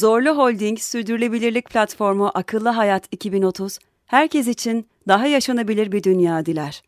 Zorlu Holding Sürdürülebilirlik Platformu Akıllı Hayat 2030, herkes için daha yaşanabilir bir dünya diler.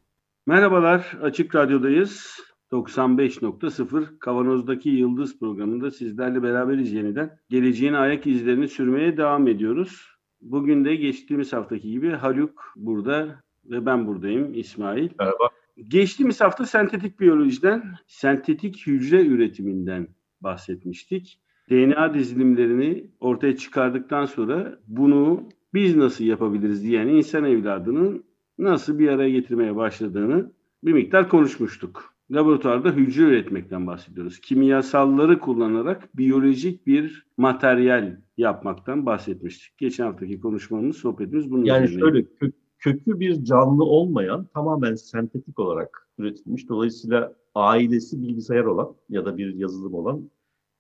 Merhabalar, Açık Radyo'dayız. 95.0 Kavanoz'daki Yıldız programında sizlerle beraberiz yeniden. Geleceğin ayak izlerini sürmeye devam ediyoruz. Bugün de geçtiğimiz haftaki gibi Haluk burada ve ben buradayım İsmail. Merhaba. Geçtiğimiz hafta sentetik biyolojiden, sentetik hücre üretiminden bahsetmiştik. DNA dizilimlerini ortaya çıkardıktan sonra bunu biz nasıl yapabiliriz diyen insan evladının nasıl bir araya getirmeye başladığını bir miktar konuşmuştuk. Laboratuvarda hücre üretmekten bahsediyoruz. Kimyasalları kullanarak biyolojik bir materyal yapmaktan bahsetmiştik. Geçen haftaki konuşmamız, sohbetimiz bunun Yani üzerine. şöyle kö- kökü bir canlı olmayan tamamen sentetik olarak üretilmiş. Dolayısıyla ailesi bilgisayar olan ya da bir yazılım olan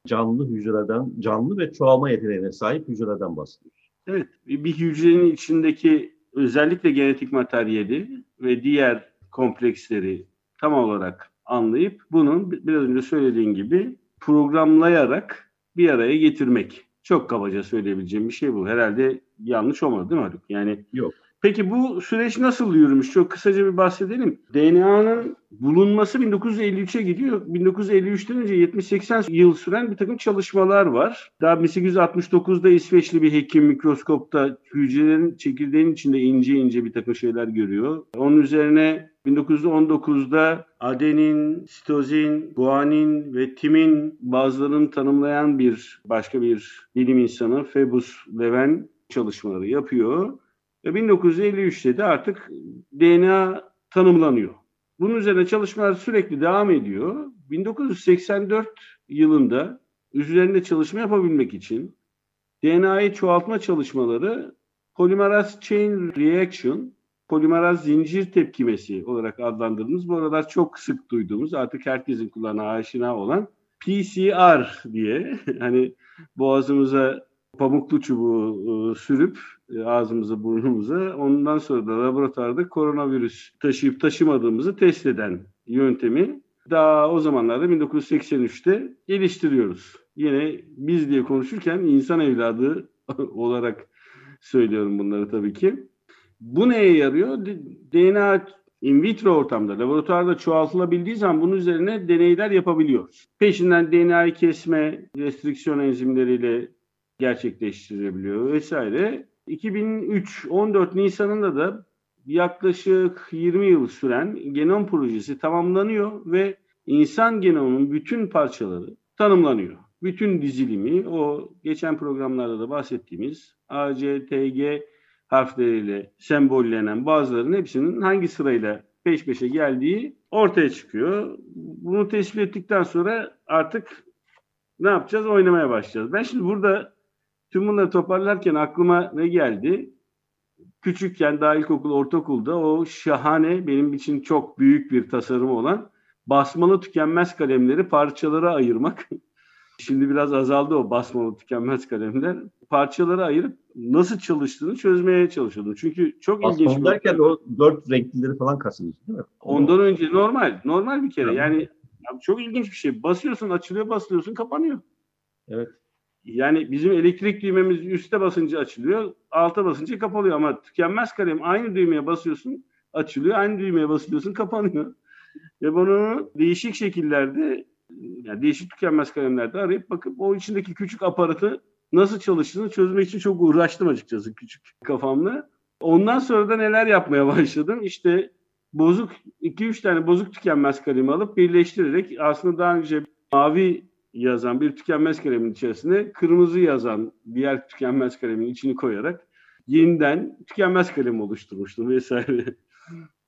canlı hücreden, canlı ve çoğalma yeteneğine sahip hücreden bahsediyoruz. Evet, bir hücrenin içindeki özellikle genetik materyali ve diğer kompleksleri tam olarak anlayıp bunun biraz önce söylediğin gibi programlayarak bir araya getirmek. Çok kabaca söyleyebileceğim bir şey bu. Herhalde yanlış olmadı değil mi Haluk? Yani Yok. Peki bu süreç nasıl yürümüş? Çok kısaca bir bahsedelim. DNA'nın bulunması 1953'e gidiyor. 1953'ten önce 70-80 yıl süren bir takım çalışmalar var. Daha 1869'da İsveçli bir hekim mikroskopta hücrelerin çekirdeğin içinde ince ince bir takım şeyler görüyor. Onun üzerine 1919'da adenin, sitozin, guanin ve timin bazılarını tanımlayan bir başka bir bilim insanı Phoebus Leven çalışmaları yapıyor. Ve 1953'te de artık DNA tanımlanıyor. Bunun üzerine çalışmalar sürekli devam ediyor. 1984 yılında üzerinde çalışma yapabilmek için DNA'yı çoğaltma çalışmaları Polymerase Chain Reaction, polimeraz zincir tepkimesi olarak adlandırdığımız, bu aralar çok sık duyduğumuz, artık herkesin kulağına aşina olan PCR diye hani boğazımıza pamuklu çubuğu e, sürüp e, ağzımıza burnumuza ondan sonra da laboratuvarda koronavirüs taşıyıp taşımadığımızı test eden yöntemi daha o zamanlarda 1983'te geliştiriyoruz. Yine biz diye konuşurken insan evladı olarak söylüyorum bunları tabii ki. Bu neye yarıyor? DNA in vitro ortamda, laboratuvarda çoğaltılabildiği zaman bunun üzerine deneyler yapabiliyoruz. Peşinden DNA'yı kesme, restriksiyon enzimleriyle gerçekleştirebiliyor vesaire. 2003 14 Nisan'ında da yaklaşık 20 yıl süren genom projesi tamamlanıyor ve insan genomunun bütün parçaları tanımlanıyor. Bütün dizilimi o geçen programlarda da bahsettiğimiz A, C, T, G harfleriyle sembollenen bazılarının hepsinin hangi sırayla peş peşe geldiği ortaya çıkıyor. Bunu tespit ettikten sonra artık ne yapacağız? Oynamaya başlayacağız. Ben şimdi burada Tüm bunları toparlarken aklıma ne geldi? Küçükken daha ilkokul, ortaokulda o şahane, benim için çok büyük bir tasarım olan basmalı tükenmez kalemleri parçalara ayırmak. Şimdi biraz azaldı o basmalı tükenmez kalemler. Parçalara ayırıp nasıl çalıştığını çözmeye çalışıyordum. Çünkü çok Basmalı ilginç. derken o dört renklileri falan kastediyorsun değil mi? Ondan önce normal. Normal bir kere. Yani çok ilginç bir şey. Basıyorsun, açılıyor, basıyorsun, kapanıyor. Evet. Yani bizim elektrik düğmemiz üste basınca açılıyor, alta basınca kapalıyor ama tükenmez kalem aynı düğmeye basıyorsun, açılıyor, aynı düğmeye basıyorsun, kapanıyor. Ve bunu değişik şekillerde, yani değişik tükenmez kalemlerde arayıp bakıp o içindeki küçük aparatı nasıl çalıştığını çözmek için çok uğraştım açıkçası küçük kafamla. Ondan sonra da neler yapmaya başladım? İşte bozuk, 2-3 tane bozuk tükenmez kalemi alıp birleştirerek aslında daha önce mavi yazan bir tükenmez kalemin içerisine kırmızı yazan diğer tükenmez kalemin içini koyarak yeniden tükenmez kalem oluşturmuştum vesaire.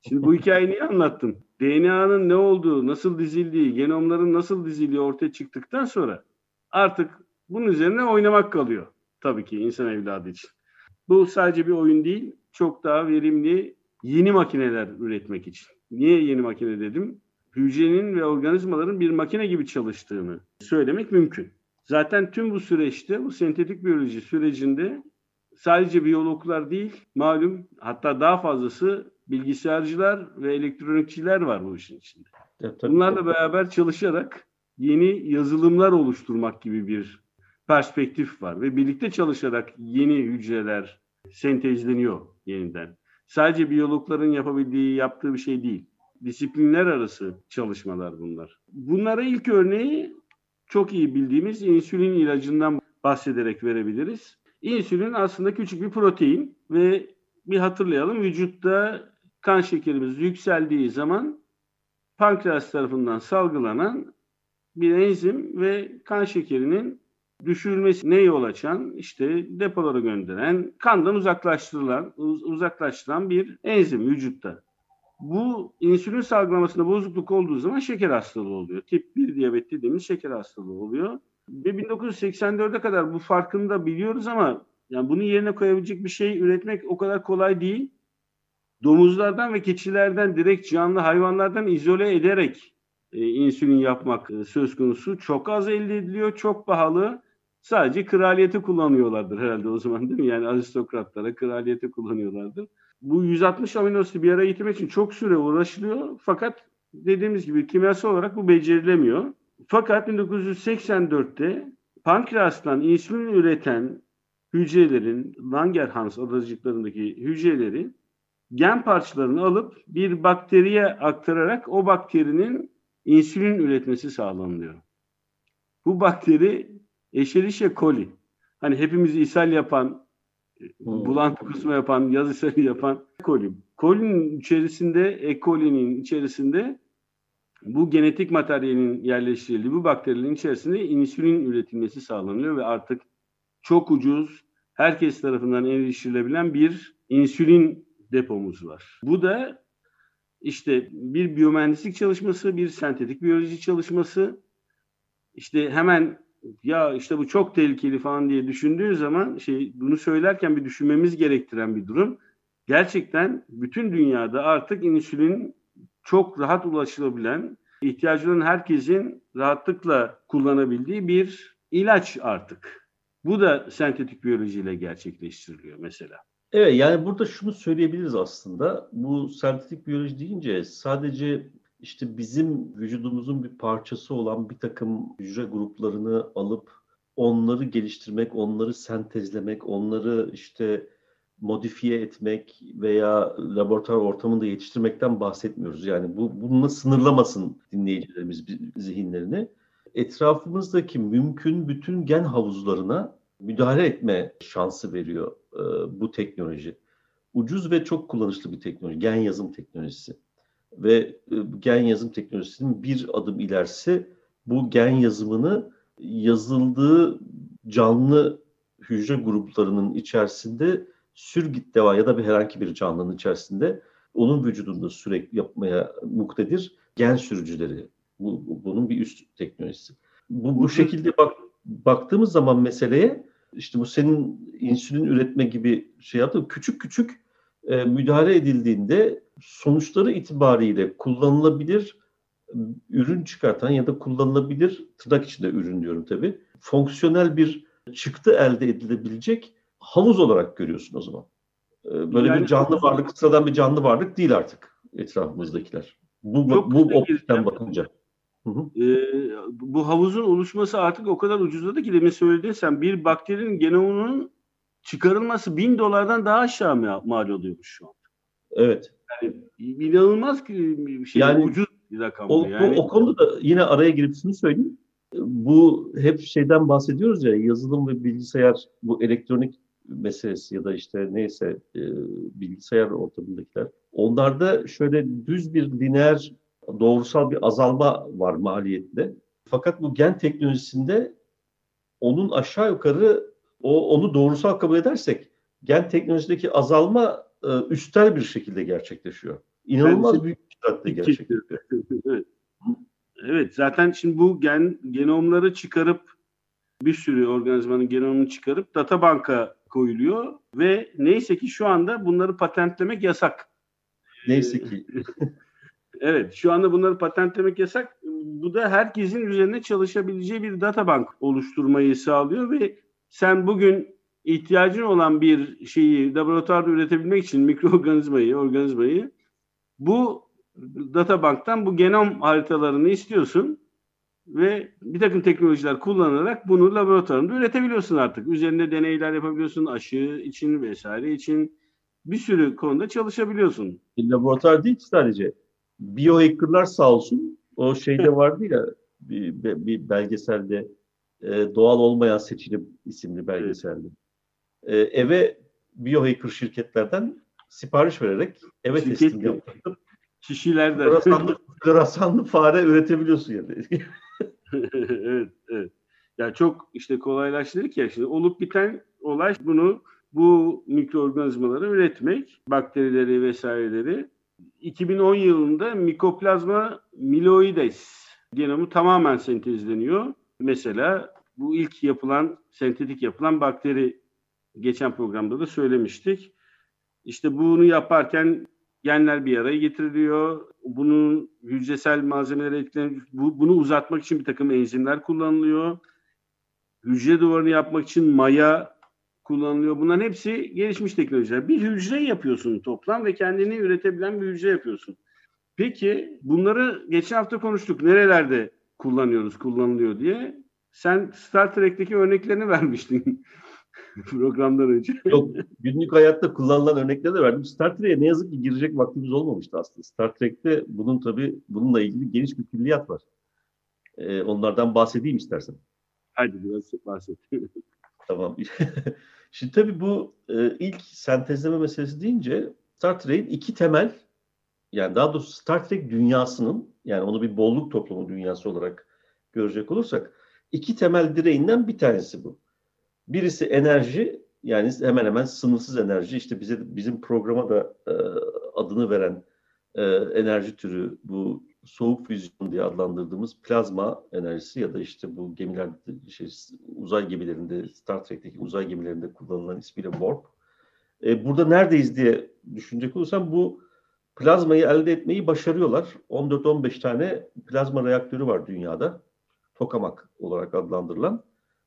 Şimdi bu hikayeyi niye anlattım? DNA'nın ne olduğu, nasıl dizildiği, genomların nasıl dizildiği ortaya çıktıktan sonra artık bunun üzerine oynamak kalıyor tabii ki insan evladı için. Bu sadece bir oyun değil, çok daha verimli yeni makineler üretmek için. Niye yeni makine dedim? Hücrenin ve organizmaların bir makine gibi çalıştığını söylemek mümkün. Zaten tüm bu süreçte, bu sentetik biyoloji sürecinde sadece biyologlar değil, malum hatta daha fazlası bilgisayarcılar ve elektronikçiler var bu işin içinde. Evet, tabii, Bunlarla tabii. beraber çalışarak yeni yazılımlar oluşturmak gibi bir perspektif var ve birlikte çalışarak yeni hücreler sentezleniyor yeniden. Sadece biyologların yapabildiği, yaptığı bir şey değil. Disiplinler arası çalışmalar bunlar. Bunlara ilk örneği çok iyi bildiğimiz insülin ilacından bahsederek verebiliriz. İnsülin aslında küçük bir protein ve bir hatırlayalım vücutta kan şekerimiz yükseldiği zaman pankreas tarafından salgılanan bir enzim ve kan şekerinin düşürülmesine yol açan, işte depolara gönderen, kandan uzaklaştırılan, uzaklaştıran bir enzim vücutta. Bu insülin salgılamasında bozukluk olduğu zaman şeker hastalığı oluyor. Tip 1 diyabet dediğimiz şeker hastalığı oluyor. Ve 1984'e kadar bu farkını da biliyoruz ama yani bunu yerine koyabilecek bir şey üretmek o kadar kolay değil. Domuzlardan ve keçilerden direkt canlı hayvanlardan izole ederek e, insülin yapmak e, söz konusu. Çok az elde ediliyor, çok pahalı. Sadece kraliyete kullanıyorlardır herhalde o zaman değil mi? Yani aristokratlara kraliyete kullanıyorlardır. Bu 160 amino asidi bir araya getirmek için çok süre uğraşılıyor. Fakat dediğimiz gibi kimyasal olarak bu becerilemiyor. Fakat 1984'te pankreastan insülin üreten hücrelerin, Langerhans adacıklarındaki hücreleri gen parçalarını alıp bir bakteriye aktararak o bakterinin insülin üretmesi sağlanıyor. Bu bakteri Escherichia coli. Hani hepimizi ishal yapan, bulantı kusma yapan, yaz ishali yapan coli. Kolinin içerisinde, E. coli'nin içerisinde bu genetik materyalin yerleştirildiği bu bakterilerin içerisinde insülin üretilmesi sağlanıyor ve artık çok ucuz, herkes tarafından erişilebilen bir insülin depomuz var. Bu da işte bir biyomühendislik çalışması, bir sentetik biyoloji çalışması. İşte hemen ya işte bu çok tehlikeli falan diye düşündüğün zaman şey bunu söylerken bir düşünmemiz gerektiren bir durum. Gerçekten bütün dünyada artık insülin çok rahat ulaşılabilen, ihtiyacı olan herkesin rahatlıkla kullanabildiği bir ilaç artık. Bu da sentetik biyolojiyle gerçekleştiriliyor mesela. Evet yani burada şunu söyleyebiliriz aslında. Bu sentetik biyoloji deyince sadece işte bizim vücudumuzun bir parçası olan bir takım hücre gruplarını alıp onları geliştirmek, onları sentezlemek, onları işte modifiye etmek veya laboratuvar ortamında yetiştirmekten bahsetmiyoruz. Yani bu bununla sınırlamasın dinleyicilerimiz zihinlerini. Etrafımızdaki mümkün bütün gen havuzlarına müdahale etme şansı veriyor e, bu teknoloji. Ucuz ve çok kullanışlı bir teknoloji, gen yazım teknolojisi ve e, gen yazım teknolojisinin bir adım ilerisi bu gen yazımını yazıldığı canlı hücre gruplarının içerisinde sürgit deva ya da bir herhangi bir canlının içerisinde onun vücudunda sürekli yapmaya muktedir gen sürücüleri. Bu, bunun bir üst teknolojisi. Bu, bu şekilde bak, baktığımız zaman meseleye işte bu senin insülin üretme gibi şey yaptı. Küçük küçük e, müdahale edildiğinde sonuçları itibariyle kullanılabilir ürün çıkartan ya da kullanılabilir tırnak içinde ürün diyorum tabii. Fonksiyonel bir çıktı elde edilebilecek havuz olarak görüyorsun o zaman. E, böyle yani, bir canlı varlık, sıradan bir canlı varlık değil artık etrafımızdakiler. Bu, bu, bu optikten bakınca. Hı hı. E, bu havuzun oluşması artık o kadar ucuzladı ki demin söyledin sen bir bakterinin genomunun çıkarılması bin dolardan daha aşağı mal oluyormuş şu an. Evet. Yani inanılmaz bir şey. Yani, ucuz bir rakam. O, yani. o konuda da yine araya girip şunu söyleyeyim. Bu hep şeyden bahsediyoruz ya yazılım ve bilgisayar bu elektronik meselesi ya da işte neyse e, bilgisayar ortamındakiler. Onlarda şöyle düz bir lineer doğrusal bir azalma var maliyette. Fakat bu gen teknolojisinde onun aşağı yukarı o onu doğrusal kabul edersek gen teknolojideki azalma e, üstel bir şekilde gerçekleşiyor. İnanılmaz yani, büyük bir şiddetle gerçekleşiyor. evet. evet zaten şimdi bu gen genomları çıkarıp bir sürü organizmanın genomunu çıkarıp data banka koyuluyor ve neyse ki şu anda bunları patentlemek yasak. Neyse ki. evet şu anda bunları patentlemek yasak. Bu da herkesin üzerine çalışabileceği bir databank oluşturmayı sağlıyor ve sen bugün ihtiyacın olan bir şeyi laboratuvarda üretebilmek için mikroorganizmayı, organizmayı bu databanktan bu genom haritalarını istiyorsun ve bir takım teknolojiler kullanarak bunu laboratuvarında üretebiliyorsun artık. Üzerinde deneyler yapabiliyorsun, aşı için vesaire için bir sürü konuda çalışabiliyorsun. Bir laboratuvar değil sadece. Biohacker'lar sağ olsun. O şeyde vardı ya bir, bir belgeselde e, doğal olmayan seçilim isimli belgeselde. E, eve biohacker şirketlerden sipariş vererek eve Şirket teslim yaptırdım. Kişilerden. Grasanlı, grasanlı fare üretebiliyorsun yani. evet, evet. Ya çok işte kolaylaştırdık ya. Şimdi olup biten olay bunu bu mikroorganizmaları üretmek, bakterileri vesaireleri. 2010 yılında Mycoplasma myeloides genomu tamamen sentezleniyor. Mesela bu ilk yapılan, sentetik yapılan bakteri geçen programda da söylemiştik. İşte bunu yaparken genler bir araya getiriliyor. Bunun hücresel malzemeleri etkilenen, bu, bunu uzatmak için bir takım enzimler kullanılıyor. Hücre duvarını yapmak için maya kullanılıyor. Bunların hepsi gelişmiş teknolojiler. Bir hücre yapıyorsun toplam ve kendini üretebilen bir hücre yapıyorsun. Peki bunları geçen hafta konuştuk. Nerelerde kullanıyoruz, kullanılıyor diye. Sen Star Trek'teki örneklerini vermiştin. programdan önce. Yok, günlük hayatta kullanılan örnekleri de verdim. Star Trek'e ne yazık ki girecek vaktimiz olmamıştı aslında. Star Trek'te bunun tabii bununla ilgili geniş bir külliyat var. Ee, onlardan bahsedeyim istersen. Hadi biraz bahset. tamam. Şimdi tabii bu e, ilk sentezleme meselesi deyince Star Trek'in iki temel yani daha doğrusu Star Trek dünyasının yani onu bir bolluk toplumu dünyası olarak görecek olursak iki temel direğinden bir tanesi bu. Birisi enerji yani hemen hemen sınırsız enerji. İşte bize bizim programa da e, adını veren e, enerji türü bu soğuk füzyon diye adlandırdığımız plazma enerjisi ya da işte bu gemilerde şey, uzay gemilerinde Star Trek'teki uzay gemilerinde kullanılan ismiyle warp. E, burada neredeyiz diye düşünecek olursam bu plazmayı elde etmeyi başarıyorlar. 14-15 tane plazma reaktörü var dünyada. Tokamak olarak adlandırılan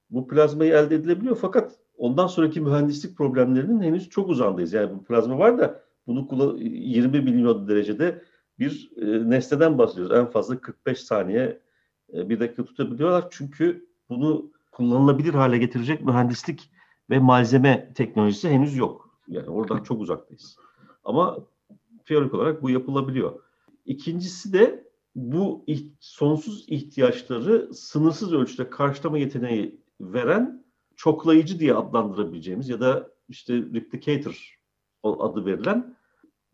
bu plazmayı elde edilebiliyor fakat ondan sonraki mühendislik problemlerinin henüz çok uzandayız. Yani bu plazma var da bunu 20 milyon derecede bir e, nesneden bahsediyoruz. En fazla 45 saniye e, bir dakika tutabiliyorlar. Çünkü bunu kullanılabilir hale getirecek mühendislik ve malzeme teknolojisi henüz yok. Yani oradan çok uzaktayız. Ama teorik olarak bu yapılabiliyor. İkincisi de bu sonsuz ihtiyaçları sınırsız ölçüde karşılama yeteneği veren çoklayıcı diye adlandırabileceğimiz ya da işte replicator adı verilen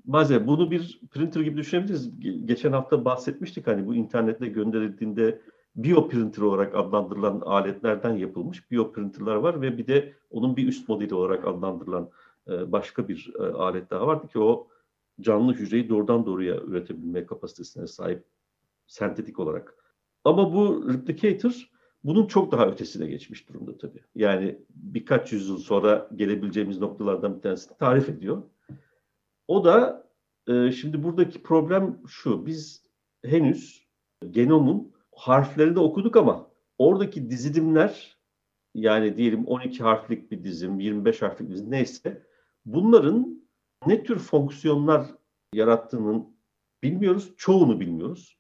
malzeme. Bunu bir printer gibi düşünebiliriz. Geçen hafta bahsetmiştik hani bu internette gönderildiğinde bioprinter olarak adlandırılan aletlerden yapılmış bioprinterlar var ve bir de onun bir üst modeli olarak adlandırılan e, başka bir e, alet daha vardı ki o canlı hücreyi doğrudan doğruya üretebilme kapasitesine sahip sentetik olarak. Ama bu replicator bunun çok daha ötesine geçmiş durumda tabii. Yani birkaç yüzyıl sonra gelebileceğimiz noktalardan bir tanesini tarif ediyor. O da e, şimdi buradaki problem şu. Biz henüz genomun harflerini okuduk ama oradaki dizilimler yani diyelim 12 harflik bir dizim, 25 harflik bir dizim neyse bunların ne tür fonksiyonlar yarattığının bilmiyoruz. Çoğunu bilmiyoruz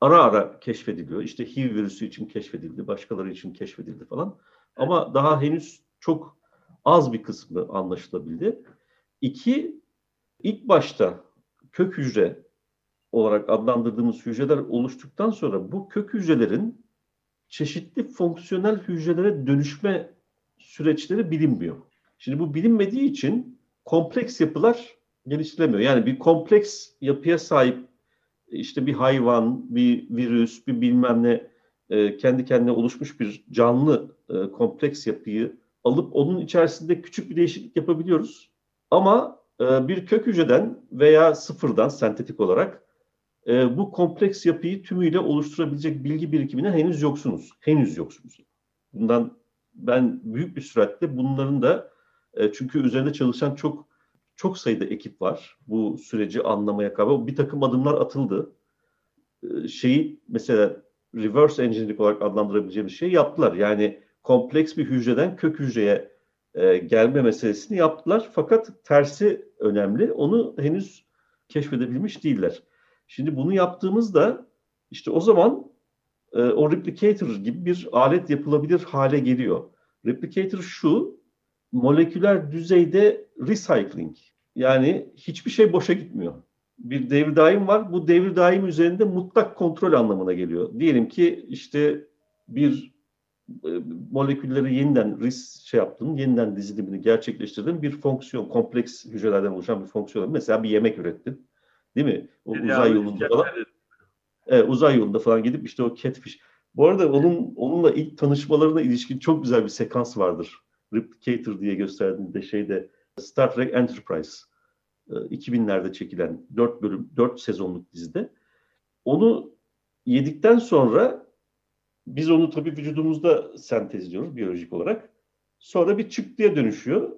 ara ara keşfediliyor. İşte HIV virüsü için keşfedildi, başkaları için keşfedildi falan. Ama daha henüz çok az bir kısmı anlaşılabildi. İki, ilk başta kök hücre olarak adlandırdığımız hücreler oluştuktan sonra bu kök hücrelerin çeşitli fonksiyonel hücrelere dönüşme süreçleri bilinmiyor. Şimdi bu bilinmediği için kompleks yapılar geliştirilemiyor. Yani bir kompleks yapıya sahip işte bir hayvan, bir virüs, bir bilmem ne e, kendi kendine oluşmuş bir canlı e, kompleks yapıyı alıp onun içerisinde küçük bir değişiklik yapabiliyoruz. Ama e, bir kök hücreden veya sıfırdan sentetik olarak e, bu kompleks yapıyı tümüyle oluşturabilecek bilgi birikimine henüz yoksunuz. Henüz yoksunuz. Bundan ben büyük bir süratle bunların da E, çünkü üzerinde çalışan çok çok sayıda ekip var. Bu süreci anlamaya kadar bir takım adımlar atıldı. E, şeyi mesela reverse engineering olarak adlandırabileceğimiz şeyi yaptılar. Yani kompleks bir hücreden kök hücreye e, gelme meselesini yaptılar. Fakat tersi önemli. Onu henüz keşfedebilmiş değiller. Şimdi bunu yaptığımızda işte o zaman e, o replicator gibi bir alet yapılabilir hale geliyor. Replicator şu, moleküler düzeyde recycling. Yani hiçbir şey boşa gitmiyor. Bir devir daim var. Bu devir daim üzerinde mutlak kontrol anlamına geliyor. Diyelim ki işte bir e, molekülleri yeniden ris şey yaptın, yeniden dizilimini gerçekleştirdin. Bir fonksiyon, kompleks hücrelerden oluşan bir fonksiyon. Mesela bir yemek ürettin. Değil mi? O uzay yolunda falan. Evet, uzay yolunda falan gidip işte o catfish. Bu arada onun onunla ilk tanışmalarına ilişkin çok güzel bir sekans vardır. Replicator diye gösterdiğinde şeyde Star Trek Enterprise 2000'lerde e, çekilen 4 bölüm 4 sezonluk dizide. Onu yedikten sonra biz onu tabii vücudumuzda sentezliyoruz biyolojik olarak. Sonra bir çıktıya dönüşüyor.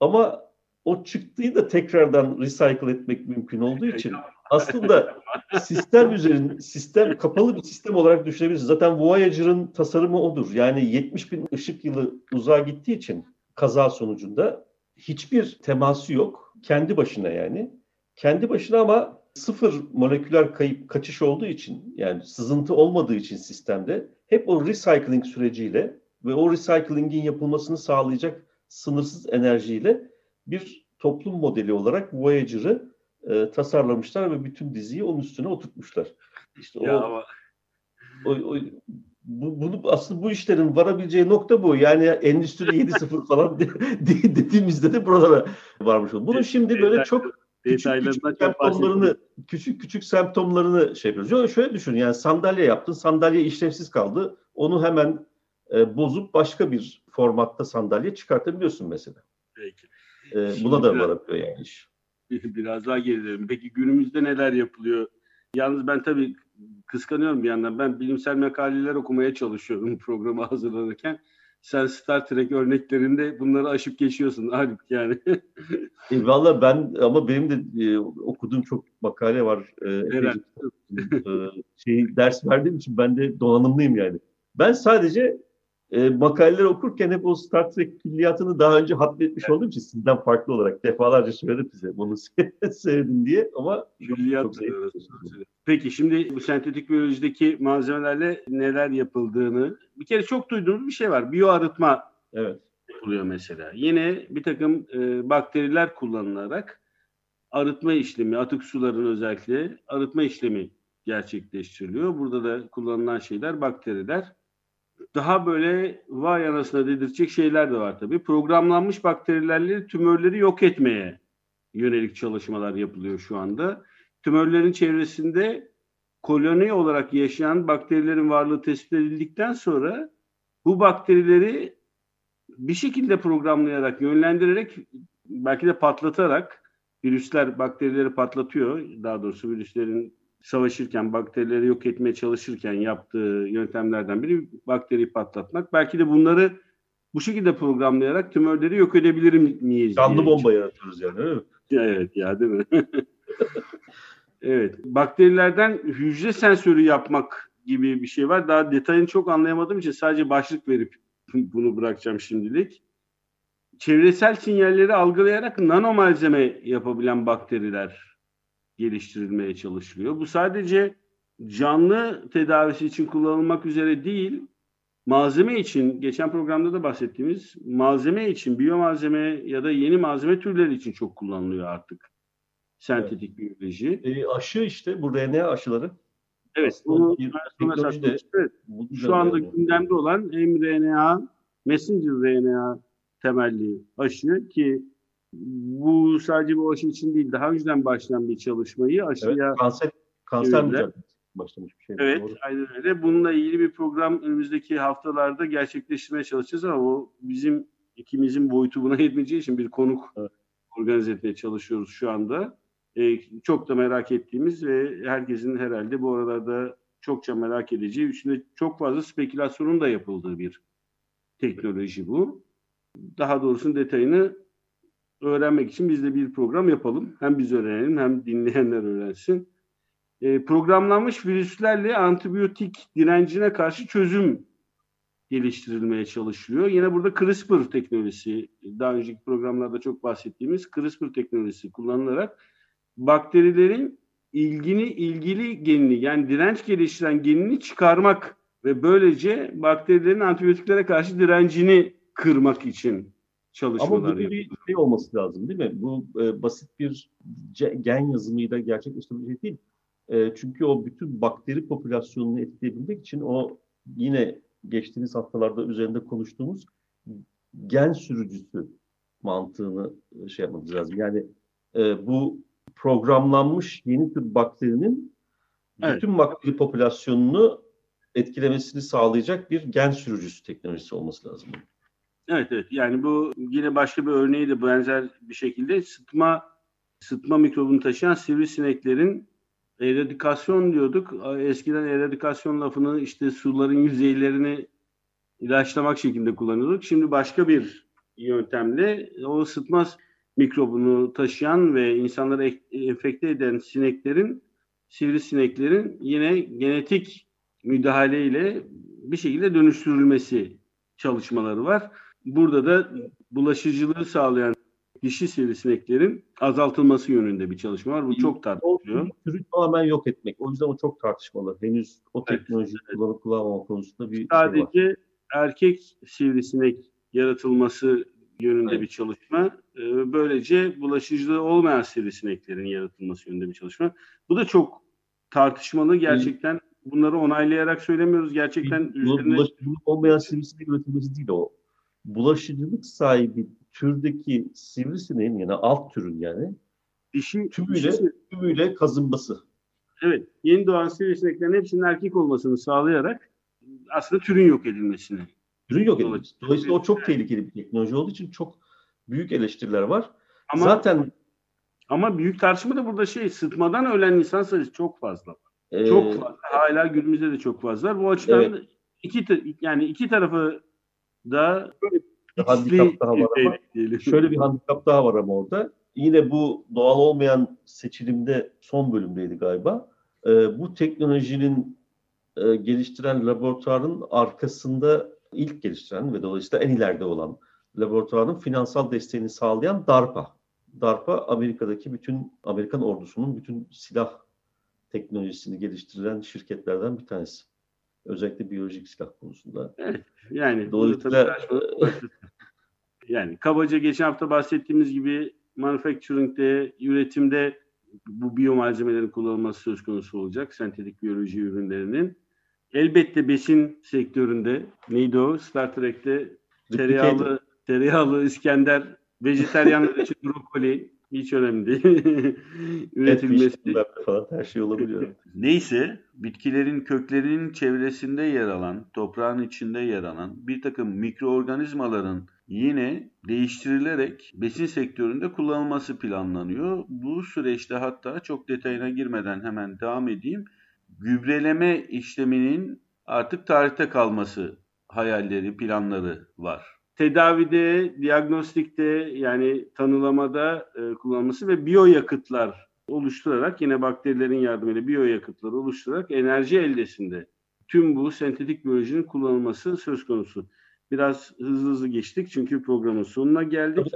Ama o çıktıyı da tekrardan recycle etmek mümkün olduğu için aslında sistem üzerinde sistem kapalı bir sistem olarak düşünebiliriz. Zaten Voyager'ın tasarımı odur. Yani 70 bin ışık yılı uzağa gittiği için kaza sonucunda hiçbir teması yok. Kendi başına yani. Kendi başına ama sıfır moleküler kayıp kaçış olduğu için yani sızıntı olmadığı için sistemde hep o recycling süreciyle ve o recycling'in yapılmasını sağlayacak sınırsız enerjiyle bir toplum modeli olarak Voyager'ı e, tasarlamışlar ve bütün diziyi onun üstüne oturtmuşlar. İşte o, ama... o, o bu, bunu aslında bu işlerin varabileceği nokta bu. Yani endüstri 7.0 falan de, de, dediğimizde de buralara varmış oldu. Bunun şimdi böyle çok küçük küçük semptomlarını küçük küçük semptomlarını şey yapıyoruz. Şöyle düşün yani sandalye yaptın, sandalye işlevsiz kaldı. Onu hemen e, bozup başka bir formatta sandalye çıkartabiliyorsun mesela. Peki. E, buna da varabiliyor yani iş. Biraz daha gerilelim. Peki günümüzde neler yapılıyor? Yalnız ben tabii kıskanıyorum bir yandan. Ben bilimsel makaleler okumaya çalışıyorum programı hazırlanırken. Sen Star Trek örneklerinde bunları aşıp geçiyorsun halbuki yani. e, Valla ben ama benim de e, okuduğum çok makale var. E, evet. e, şey, ders verdiğim için ben de donanımlıyım yani. Ben sadece e, makaleler okurken hep o Star Trek külliyatını daha önce hatmetmiş evet. olduğum için sizden farklı olarak defalarca söyledim size bunu sevdim diye ama Külliyat Peki şimdi bu sentetik biyolojideki malzemelerle neler yapıldığını bir kere çok duyduğumuz bir şey var. Biyo arıtma evet. yapılıyor mesela. Yine bir takım e, bakteriler kullanılarak arıtma işlemi, atık suların özellikle arıtma işlemi gerçekleştiriliyor. Burada da kullanılan şeyler bakteriler daha böyle vay anasına dedirtecek şeyler de var tabii. Programlanmış bakterilerle tümörleri yok etmeye yönelik çalışmalar yapılıyor şu anda. Tümörlerin çevresinde koloni olarak yaşayan bakterilerin varlığı tespit edildikten sonra bu bakterileri bir şekilde programlayarak, yönlendirerek, belki de patlatarak virüsler bakterileri patlatıyor. Daha doğrusu virüslerin savaşırken, bakterileri yok etmeye çalışırken yaptığı yöntemlerden biri bakteriyi patlatmak. Belki de bunları bu şekilde programlayarak tümörleri yok edebilir miyiz? Canlı bomba yaratıyoruz yani değil mi? Evet ya değil mi? evet. Bakterilerden hücre sensörü yapmak gibi bir şey var. Daha detayını çok anlayamadığım için sadece başlık verip bunu bırakacağım şimdilik. Çevresel sinyalleri algılayarak nano malzeme yapabilen bakteriler geliştirilmeye çalışılıyor. Bu sadece canlı tedavisi için kullanılmak üzere değil, malzeme için, geçen programda da bahsettiğimiz malzeme için, biyomalzeme ya da yeni malzeme türleri için çok kullanılıyor artık. Sentetik evet. biyoloji. E, aşı işte, bu RNA aşıları. Evet, bunu teknolojide, evet, şu anda yani. gündemde olan mRNA, messenger RNA temelli aşı ki bu sadece bu aşı için değil, daha önceden başlayan bir çalışmayı aşıya... Evet, kanser, kanser mücadelesi başlamış bir şey. Evet, Doğru. aynen öyle. Bununla ilgili bir program önümüzdeki haftalarda gerçekleştirmeye çalışacağız ama o bizim ikimizin boyutu buna yetmeyeceği için bir konuk evet. organize etmeye çalışıyoruz şu anda. Ee, çok da merak ettiğimiz ve herkesin herhalde bu aralarda çokça merak edeceği, üstünde çok fazla spekülasyonun da yapıldığı bir teknoloji bu. daha doğrusu detayını öğrenmek için biz de bir program yapalım. Hem biz öğrenelim hem dinleyenler öğrensin. E, programlanmış virüslerle antibiyotik direncine karşı çözüm geliştirilmeye çalışılıyor. Yine burada CRISPR teknolojisi, daha önceki programlarda çok bahsettiğimiz CRISPR teknolojisi kullanılarak bakterilerin ilgini ilgili genini yani direnç geliştiren genini çıkarmak ve böylece bakterilerin antibiyotiklere karşı direncini kırmak için çalışmalar Ama bu bir şey olması lazım değil mi? Bu e, basit bir gen yazımıyla gerçekleştirilecek değil. E, çünkü o bütün bakteri popülasyonunu etkileyebilmek için o yine geçtiğimiz haftalarda üzerinde konuştuğumuz gen sürücüsü mantığını e, şey yapmamız lazım. Yani e, bu programlanmış yeni tür bakterinin evet. bütün bakteri popülasyonunu etkilemesini sağlayacak bir gen sürücüsü teknolojisi olması lazım. Evet evet yani bu yine başka bir örneği de benzer bir şekilde sıtma sıtma mikrobunu taşıyan sivrisineklerin eradikasyon diyorduk. Eskiden eradikasyon lafını işte suların yüzeylerini ilaçlamak şeklinde kullanıyorduk. Şimdi başka bir yöntemle o ısıtma mikrobunu taşıyan ve insanları enfekte eden sineklerin, sivrisineklerin yine genetik müdahaleyle bir şekilde dönüştürülmesi çalışmaları var. Burada da bulaşıcılığı sağlayan dişi sivrisineklerin azaltılması yönünde bir çalışma var. Bu çok tartışılıyor. Türü tamamen yok etmek. O yüzden o çok tartışmalı. Henüz o teknolojiyi evet, kullanıp kullanmama konusunda bir Sadece şey var. erkek sivrisinek yaratılması yönünde evet. bir çalışma. Ee, böylece bulaşıcılığı olmayan sivrisineklerin yaratılması yönünde bir çalışma. Bu da çok tartışmalı. Gerçekten bunları onaylayarak söylemiyoruz. Gerçekten üzerine... Bulaşıcılık olmayan sivrisinek üretilmesi değil o. Bulaşıcılık sahibi türdeki sivrisineğin yani alt türün yani dişi tümüyle, dişi, tümüyle kazınması. Evet. Yeni doğan sivrisineklerin hepsinin erkek olmasını sağlayarak aslında türün yok edilmesini. Türün yok edilmesi. Dolayısıyla o çok tehlikeli bir teknoloji olduğu için çok büyük eleştiriler var. Ama, Zaten ama büyük tartışma da burada şey sıtmadan ölen insan sayısı çok fazla. Ee, çok fazla. Hala günümüzde de çok fazla. Bu açıdan evet. iki yani iki tarafı da handikap daha var ama şöyle bir handikap daha var ama orada. Yine bu doğal olmayan seçilimde son bölümdeydi galiba. Ee, bu teknolojinin e, geliştiren laboratuvarın arkasında ilk geliştiren ve dolayısıyla en ileride olan laboratuvarın finansal desteğini sağlayan DARPA. DARPA Amerika'daki bütün Amerikan ordusunun bütün silah teknolojisini geliştiren şirketlerden bir tanesi. Özellikle biyolojik silah konusunda. Evet, yani dolayısıyla yani kabaca geçen hafta bahsettiğimiz gibi manufacturing'de, üretimde bu biyomalzemelerin kullanılması söz konusu olacak. Sentetik biyoloji ürünlerinin. Elbette besin sektöründe neydi o? Star Trek'te tereyağlı, tereyağlı İskender, vejeteryanlar için brokoli, hiç önemli değil. Üretilmesi. falan her şey olabiliyor. Neyse bitkilerin köklerinin çevresinde yer alan, toprağın içinde yer alan bir takım mikroorganizmaların yine değiştirilerek besin sektöründe kullanılması planlanıyor. Bu süreçte hatta çok detayına girmeden hemen devam edeyim. Gübreleme işleminin artık tarihte kalması hayalleri, planları var tedavide, diagnostikte yani tanılamada e, kullanılması ve biyoyakıtlar oluşturarak yine bakterilerin yardımıyla biyoyakıtları oluşturarak enerji eldesinde tüm bu sentetik biyolojinin kullanılması söz konusu. Biraz hızlı hızlı geçtik çünkü programın sonuna geldik.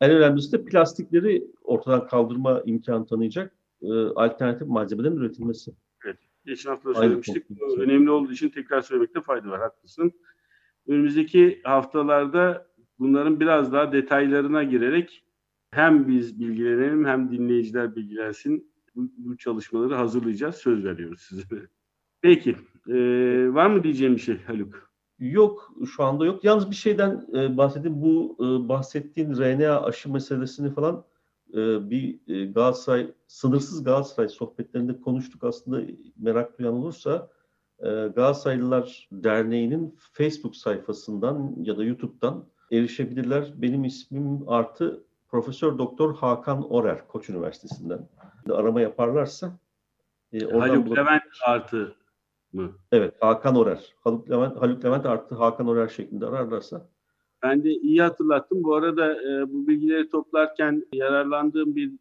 En önemlisi de plastikleri ortadan kaldırma imkanı tanıyacak e, alternatif malzemelerin üretilmesi. Evet. Geçen hafta söylemiştik. Önemli olduğu için tekrar söylemekte fayda var. Haklısın önümüzdeki haftalarda bunların biraz daha detaylarına girerek hem biz bilgilenelim hem dinleyiciler bilgilensin. Bu, bu çalışmaları hazırlayacağız. Söz veriyoruz size. Peki. E, var mı diyeceğim bir şey Haluk? Yok. Şu anda yok. Yalnız bir şeyden e, bahsedeyim. Bu e, bahsettiğin RNA aşı meselesini falan e, bir e, Galatasaray, sınırsız Galatasaray sohbetlerinde konuştuk. Aslında merak duyan olursa ee, Galatasaraylılar Derneği'nin Facebook sayfasından ya da YouTube'dan erişebilirler. Benim ismim artı Profesör Doktor Hakan Orer Koç Üniversitesi'nden. Arama yaparlarsa e, Haluk Levent artı mı? Evet Hakan Orer. Haluk Levent, Haluk Levent artı Hakan Orer şeklinde ararlarsa Ben de iyi hatırlattım. Bu arada e, bu bilgileri toplarken yararlandığım bir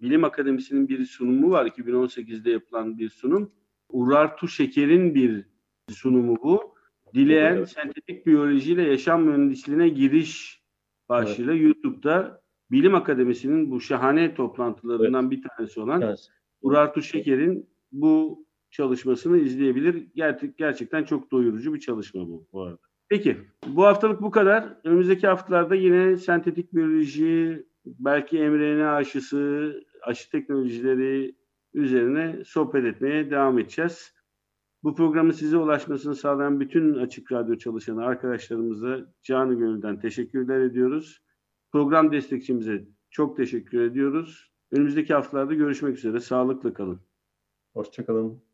bilim akademisinin bir sunumu var. 2018'de yapılan bir sunum. Urartu Şeker'in bir sunumu bu. Dileyen evet. sentetik biyolojiyle yaşam mühendisliğine giriş başlığıyla evet. YouTube'da Bilim Akademisi'nin bu şahane toplantılarından evet. bir tanesi olan evet. Urartu Şeker'in bu çalışmasını izleyebilir. Ger- gerçekten çok doyurucu bir çalışma bu bu arada. Peki bu haftalık bu kadar. Önümüzdeki haftalarda yine sentetik biyoloji, belki mRNA aşısı, aşı teknolojileri üzerine sohbet etmeye devam edeceğiz. Bu programın size ulaşmasını sağlayan bütün Açık Radyo çalışanı arkadaşlarımıza canı gönülden teşekkürler ediyoruz. Program destekçimize çok teşekkür ediyoruz. Önümüzdeki haftalarda görüşmek üzere. Sağlıklı kalın. Hoşçakalın.